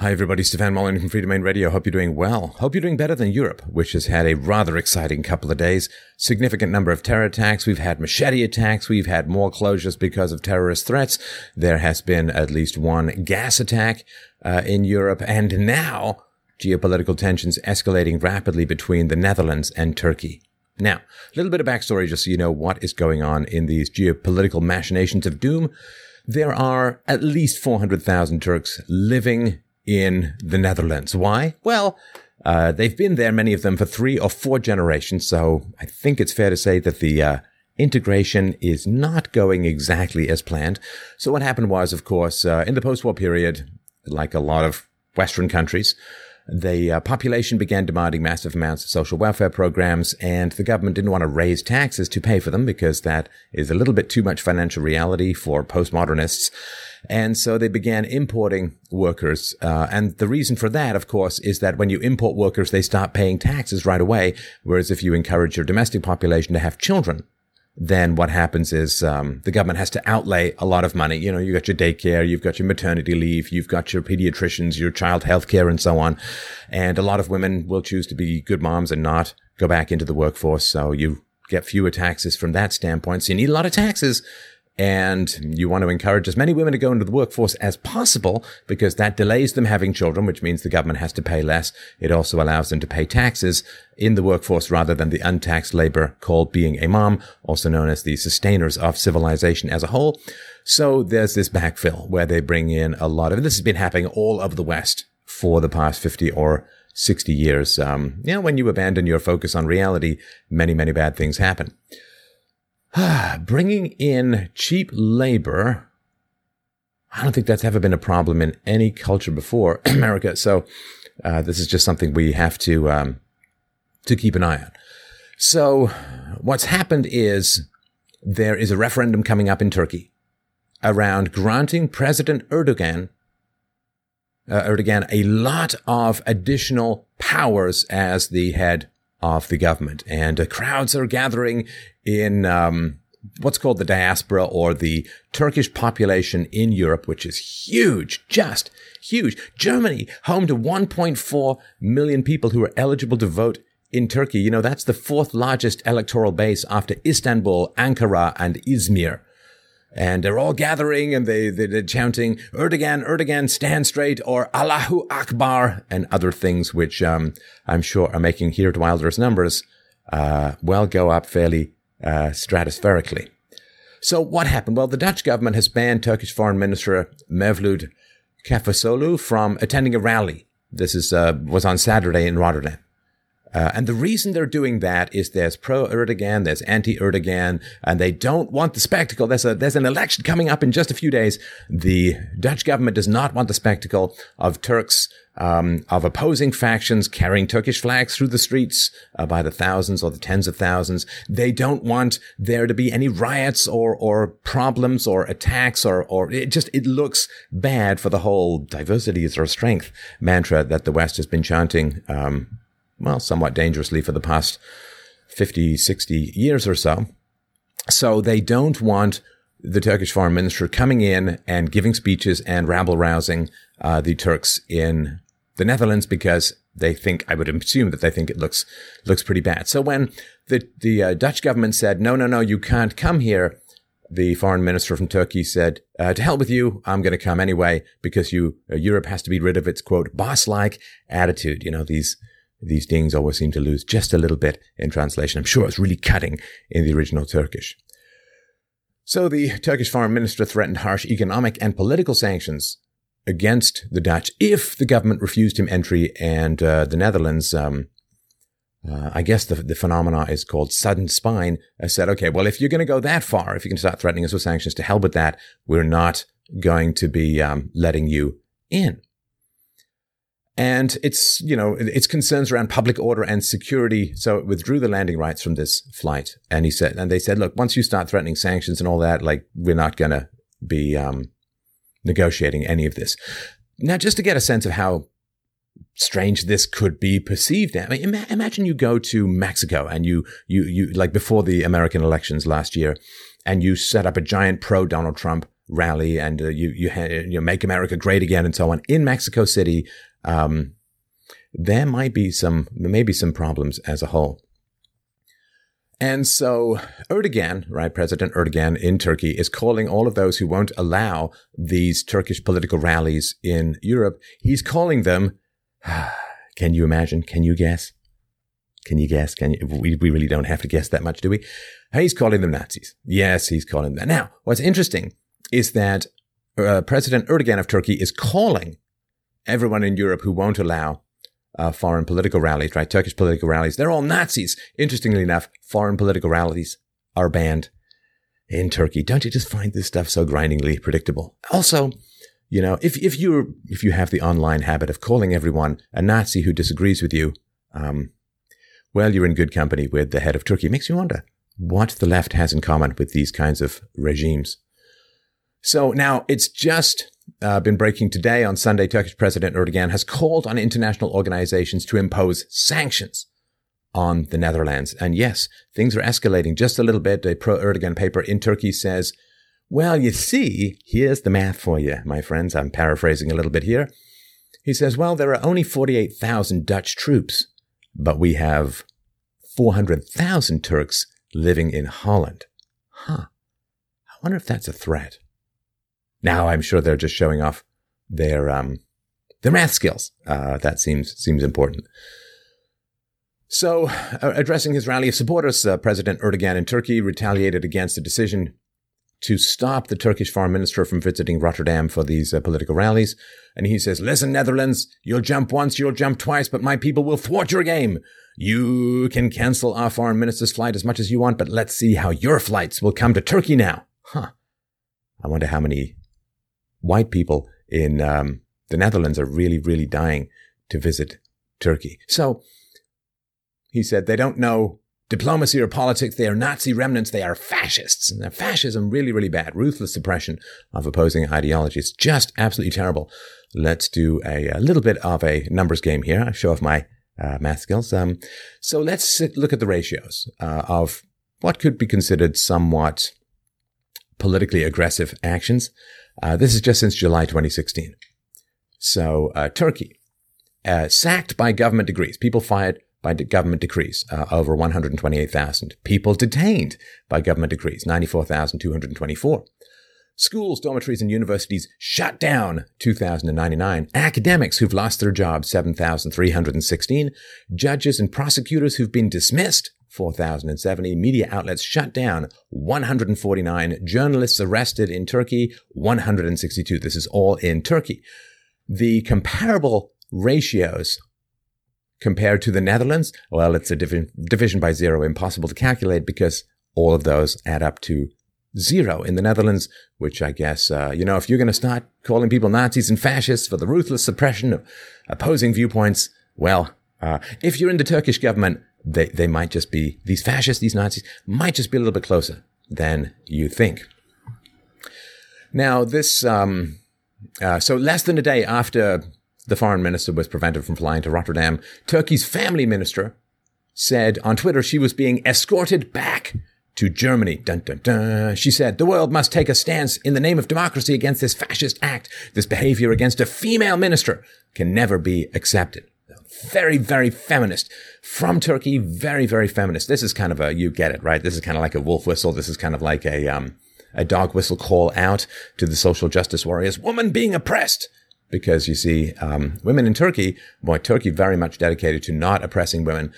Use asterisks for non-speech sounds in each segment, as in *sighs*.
Hi, everybody. Stefan Molyneux from Freedomain Radio. Hope you're doing well. Hope you're doing better than Europe, which has had a rather exciting couple of days. Significant number of terror attacks. We've had machete attacks. We've had more closures because of terrorist threats. There has been at least one gas attack uh, in Europe. And now geopolitical tensions escalating rapidly between the Netherlands and Turkey. Now, a little bit of backstory just so you know what is going on in these geopolitical machinations of doom. There are at least 400,000 Turks living in the Netherlands. Why? Well, uh, they've been there, many of them, for three or four generations. So I think it's fair to say that the uh, integration is not going exactly as planned. So what happened was, of course, uh, in the post-war period, like a lot of Western countries, the uh, population began demanding massive amounts of social welfare programs, and the government didn't want to raise taxes to pay for them because that is a little bit too much financial reality for postmodernists. And so they began importing workers. Uh, and the reason for that, of course, is that when you import workers, they start paying taxes right away. Whereas if you encourage your domestic population to have children, then what happens is um, the government has to outlay a lot of money. You know, you got your daycare, you've got your maternity leave, you've got your pediatricians, your child health care, and so on. And a lot of women will choose to be good moms and not go back into the workforce. So you get fewer taxes from that standpoint. So you need a lot of taxes and you want to encourage as many women to go into the workforce as possible because that delays them having children, which means the government has to pay less. It also allows them to pay taxes in the workforce rather than the untaxed labor called being a mom, also known as the sustainers of civilization as a whole. So there's this backfill where they bring in a lot of, this has been happening all over the West for the past 50 or 60 years. Um, you know, when you abandon your focus on reality, many, many bad things happen. *sighs* Bringing in cheap labor, I don't think that's ever been a problem in any culture before *clears throat* America. So uh, this is just something we have to um, to keep an eye on. So what's happened is there is a referendum coming up in Turkey around granting President Erdogan uh, Erdogan a lot of additional powers as the head of the government. And uh, crowds are gathering in um, what's called the diaspora or the Turkish population in Europe, which is huge, just huge. Germany, home to 1.4 million people who are eligible to vote in Turkey. You know, that's the fourth largest electoral base after Istanbul, Ankara, and Izmir and they're all gathering and they, they, are chanting Erdogan, Erdogan, stand straight or Allahu Akbar and other things, which, um, I'm sure are making Geert Wilders' numbers, uh, well go up fairly, uh, stratospherically. So what happened? Well, the Dutch government has banned Turkish Foreign Minister Mevlut Cavusoglu from attending a rally. This is, uh, was on Saturday in Rotterdam. Uh, and the reason they're doing that is there's pro Erdogan, there's anti Erdogan, and they don't want the spectacle. There's a, there's an election coming up in just a few days. The Dutch government does not want the spectacle of Turks, um, of opposing factions carrying Turkish flags through the streets uh, by the thousands or the tens of thousands. They don't want there to be any riots or, or problems or attacks or, or it just, it looks bad for the whole diversity is our strength mantra that the West has been chanting, um, well, somewhat dangerously for the past 50, 60 years or so. So they don't want the Turkish foreign minister coming in and giving speeches and rabble rousing uh, the Turks in the Netherlands because they think, I would assume that they think it looks looks pretty bad. So when the the uh, Dutch government said, no, no, no, you can't come here, the foreign minister from Turkey said, uh, to hell with you, I'm going to come anyway because you uh, Europe has to be rid of its quote boss like attitude. You know these these things always seem to lose just a little bit in translation. I'm sure it's really cutting in the original Turkish. So the Turkish foreign minister threatened harsh economic and political sanctions against the Dutch if the government refused him entry and uh, the Netherlands, um, uh, I guess the, the phenomena is called sudden spine, uh, said, okay, well, if you're going to go that far, if you can start threatening us with sanctions, to hell with that, we're not going to be um, letting you in. And it's, you know, it's concerns around public order and security. So it withdrew the landing rights from this flight. And he said, and they said, look, once you start threatening sanctions and all that, like, we're not going to be, um, negotiating any of this. Now, just to get a sense of how strange this could be perceived. I mean, ima- imagine you go to Mexico and you, you, you, like before the American elections last year, and you set up a giant pro Donald Trump rally and uh, you, you, you make America great again and so on in Mexico City, um, there might be some, there may be some problems as a whole. And so Erdogan, right, President Erdogan in Turkey is calling all of those who won't allow these Turkish political rallies in Europe, he's calling them, *sighs* can you imagine? Can you guess? Can you guess? Can you? We, we really don't have to guess that much, do we? He's calling them Nazis. Yes, he's calling them. Now, what's interesting is that uh, President Erdogan of Turkey is calling everyone in Europe who won't allow uh, foreign political rallies, right? Turkish political rallies. They're all Nazis. Interestingly enough, foreign political rallies are banned in Turkey. Don't you just find this stuff so grindingly predictable? Also, you know, if, if you if you have the online habit of calling everyone a Nazi who disagrees with you, um, well, you're in good company with the head of Turkey. It makes you wonder what the left has in common with these kinds of regimes. So now it's just uh, been breaking today on Sunday. Turkish President Erdogan has called on international organizations to impose sanctions on the Netherlands. And yes, things are escalating just a little bit. A pro Erdogan paper in Turkey says, well, you see, here's the math for you, my friends. I'm paraphrasing a little bit here. He says, well, there are only 48,000 Dutch troops, but we have 400,000 Turks living in Holland. Huh. I wonder if that's a threat. Now I'm sure they're just showing off their um, their math skills. Uh, that seems seems important. So, uh, addressing his rally of supporters, uh, President Erdogan in Turkey retaliated against the decision to stop the Turkish foreign minister from visiting Rotterdam for these uh, political rallies. And he says, listen, Netherlands, you'll jump once, you'll jump twice, but my people will thwart your game. You can cancel our foreign minister's flight as much as you want, but let's see how your flights will come to Turkey now. Huh. I wonder how many white people in um, the Netherlands are really, really dying to visit Turkey. So he said they don't know diplomacy or politics. They are Nazi remnants. They are fascists. And fascism really, really bad. Ruthless suppression of opposing ideologies. Just absolutely terrible. Let's do a, a little bit of a numbers game here. I show off my uh, math skills. Um, so let's look at the ratios uh, of what could be considered somewhat politically aggressive actions. Uh, this is just since July 2016. So uh, Turkey, uh, sacked by government decrees, people fired by government decrees, uh, over 128,000. People detained by government decrees, 94,224. Schools, dormitories, and universities shut down 2,099. Academics who've lost their jobs, 7,316. Judges and prosecutors who've been dismissed, 4,070. Media outlets shut down 149. Journalists arrested in Turkey 162. This is all in Turkey. The comparable ratios compared to the Netherlands, well, it's a div- division by zero, impossible to calculate because all of those add up to zero in the Netherlands, which I guess, uh, you know, if you're going to start calling people Nazis and fascists for the ruthless suppression of opposing viewpoints, well, uh, if you're in the Turkish government, they, they might just be, these fascists, these Nazis, might just be a little bit closer than you think. Now, this, um, uh, so less than a day after the foreign minister was prevented from flying to Rotterdam, Turkey's family minister said on Twitter she was being escorted back to Germany. Dun, dun, dun. She said, the world must take a stance in the name of democracy against this fascist act. This behavior against a female minister can never be accepted very, very feminist from Turkey. Very, very feminist. This is kind of a, you get it, right? This is kind of like a wolf whistle. This is kind of like a, um, a dog whistle call out to the social justice warriors. Woman being oppressed. Because you see, um, women in Turkey, boy, Turkey very much dedicated to not oppressing women,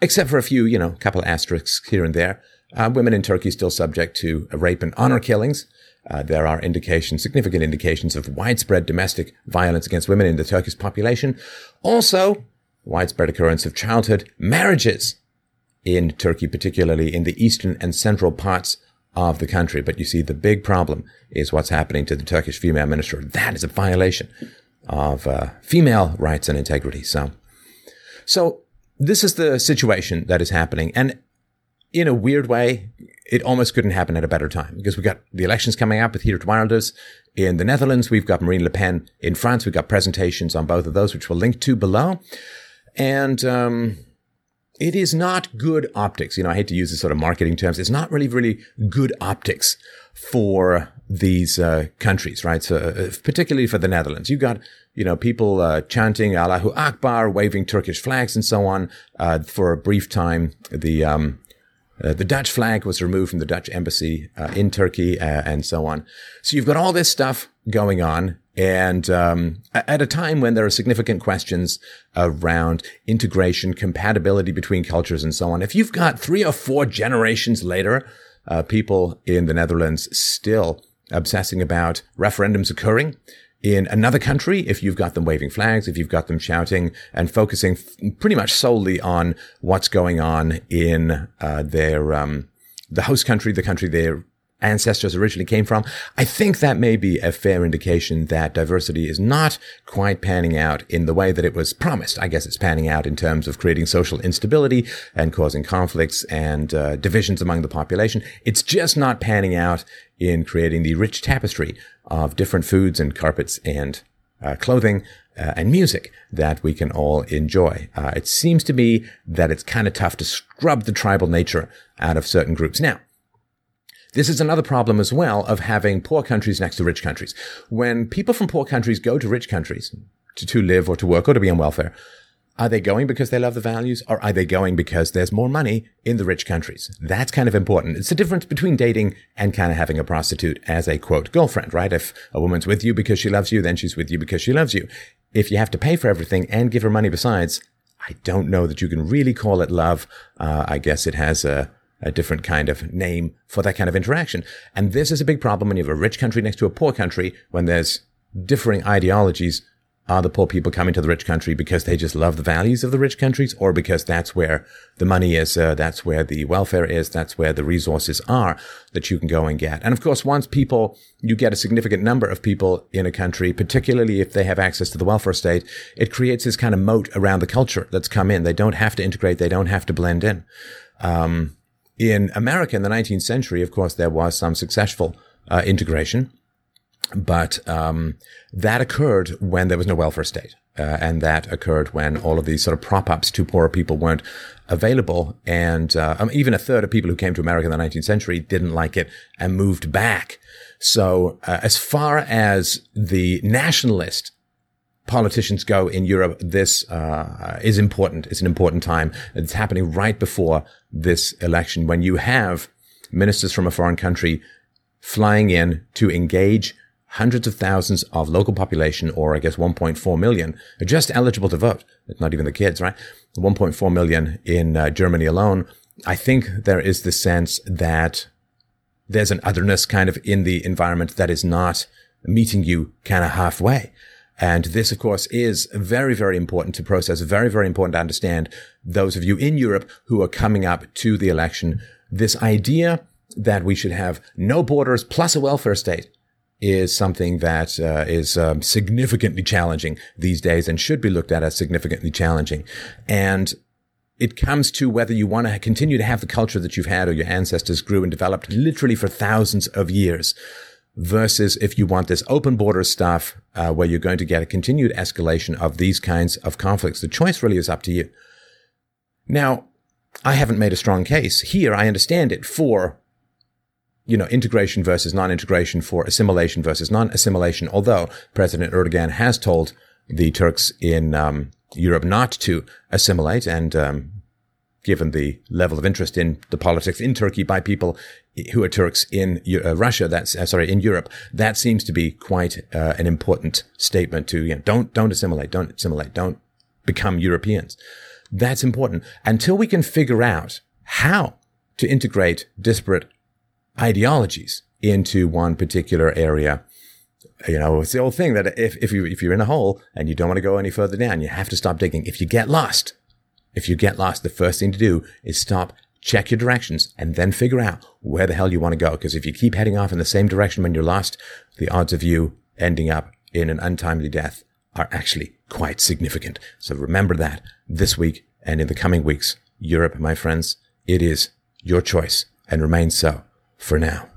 except for a few, you know, couple asterisks here and there. Uh, women in Turkey still subject to rape and honor killings. Uh, there are indications, significant indications of widespread domestic violence against women in the Turkish population. Also, widespread occurrence of childhood marriages in Turkey, particularly in the eastern and central parts of the country. But you see, the big problem is what's happening to the Turkish female minister. That is a violation of uh, female rights and integrity. So, so this is the situation that is happening. And in a weird way, it almost couldn't happen at a better time because we've got the elections coming up with Geert Wilders in the Netherlands. We've got Marine Le Pen in France. We've got presentations on both of those, which we'll link to below. And, um, it is not good optics. You know, I hate to use this sort of marketing terms. It's not really, really good optics for these uh, countries, right? So, uh, particularly for the Netherlands, you've got you know people uh, chanting Allahu Akbar, waving Turkish flags, and so on. Uh, for a brief time, the um, uh, the Dutch flag was removed from the Dutch embassy uh, in Turkey, and so on. So you've got all this stuff going on, and um, at a time when there are significant questions around integration, compatibility between cultures, and so on. If you've got three or four generations later, people in the Netherlands still obsessing about referendums occurring in another country, if you've got them waving flags, if you've got them shouting and focusing f- pretty much solely on what's going on in uh, their um, the host country, the country they're ancestors originally came from. I think that may be a fair indication that diversity is not quite panning out in the way that it was promised. I guess it's panning out in terms of creating social instability and causing conflicts and uh, divisions among the population. It's just not panning out in creating the rich tapestry of different foods and carpets and uh, clothing uh, and music that we can all enjoy. Uh, it seems to me that it's kind of tough to scrub the tribal nature out of certain groups. Now, this is another problem as well of having poor countries next to rich countries. When people from poor countries go to rich countries to, to live or to work or to be on welfare, are they going because they love the values or are they going because there's more money in the rich countries? That's kind of important. It's the difference between dating and kind of having a prostitute as a quote girlfriend, right? If a woman's with you because she loves you, then she's with you because she loves you. If you have to pay for everything and give her money besides, I don't know that you can really call it love. Uh, I guess it has a, a different kind of name for that kind of interaction. And this is a big problem when you have a rich country next to a poor country, when there's differing ideologies. Are the poor people coming to the rich country because they just love the values of the rich countries or because that's where the money is, uh, that's where the welfare is, that's where the resources are that you can go and get. And of course, once people, you get a significant number of people in a country, particularly if they have access to the welfare state, it creates this kind of moat around the culture that's come in. They don't have to integrate. They don't have to blend in. Um, in America in the 19th century, of course, there was some successful uh, integration, but um, that occurred when there was no welfare state. Uh, and that occurred when all of these sort of prop ups to poorer people weren't available. And uh, um, even a third of people who came to America in the 19th century didn't like it and moved back. So, uh, as far as the nationalist politicians go in Europe, this uh, is important. It's an important time. It's happening right before this election when you have ministers from a foreign country flying in to engage hundreds of thousands of local population, or I guess 1.4 million, are just eligible to vote. Not even the kids, right? 1.4 million in uh, Germany alone. I think there is the sense that there's an otherness kind of in the environment that is not meeting you kind of halfway. And this, of course, is very, very important to process, very, very important to understand those of you in Europe who are coming up to the election. This idea that we should have no borders plus a welfare state is something that uh, is um, significantly challenging these days and should be looked at as significantly challenging. And it comes to whether you want to continue to have the culture that you've had or your ancestors grew and developed literally for thousands of years versus if you want this open border stuff uh, where you're going to get a continued escalation of these kinds of conflicts. The choice really is up to you. Now, I haven't made a strong case here. I understand it for, you know, integration versus non-integration, for assimilation versus non-assimilation. Although President Erdogan has told the Turks in um, Europe not to assimilate, and um, given the level of interest in the politics in Turkey by people who are Turks in uh, Russia, that's uh, sorry in Europe, that seems to be quite uh, an important statement to you know don't don't assimilate, don't assimilate, don't become Europeans. That's important until we can figure out how to integrate disparate ideologies into one particular area. You know, it's the old thing that if, if you if you're in a hole and you don't want to go any further down, you have to stop digging. If you get lost, if you get lost, the first thing to do is stop, check your directions, and then figure out where the hell you want to go. Because if you keep heading off in the same direction when you're lost, the odds of you ending up in an untimely death are actually quite significant. So remember that this week and in the coming weeks. Europe, my friends, it is your choice and remains so for now.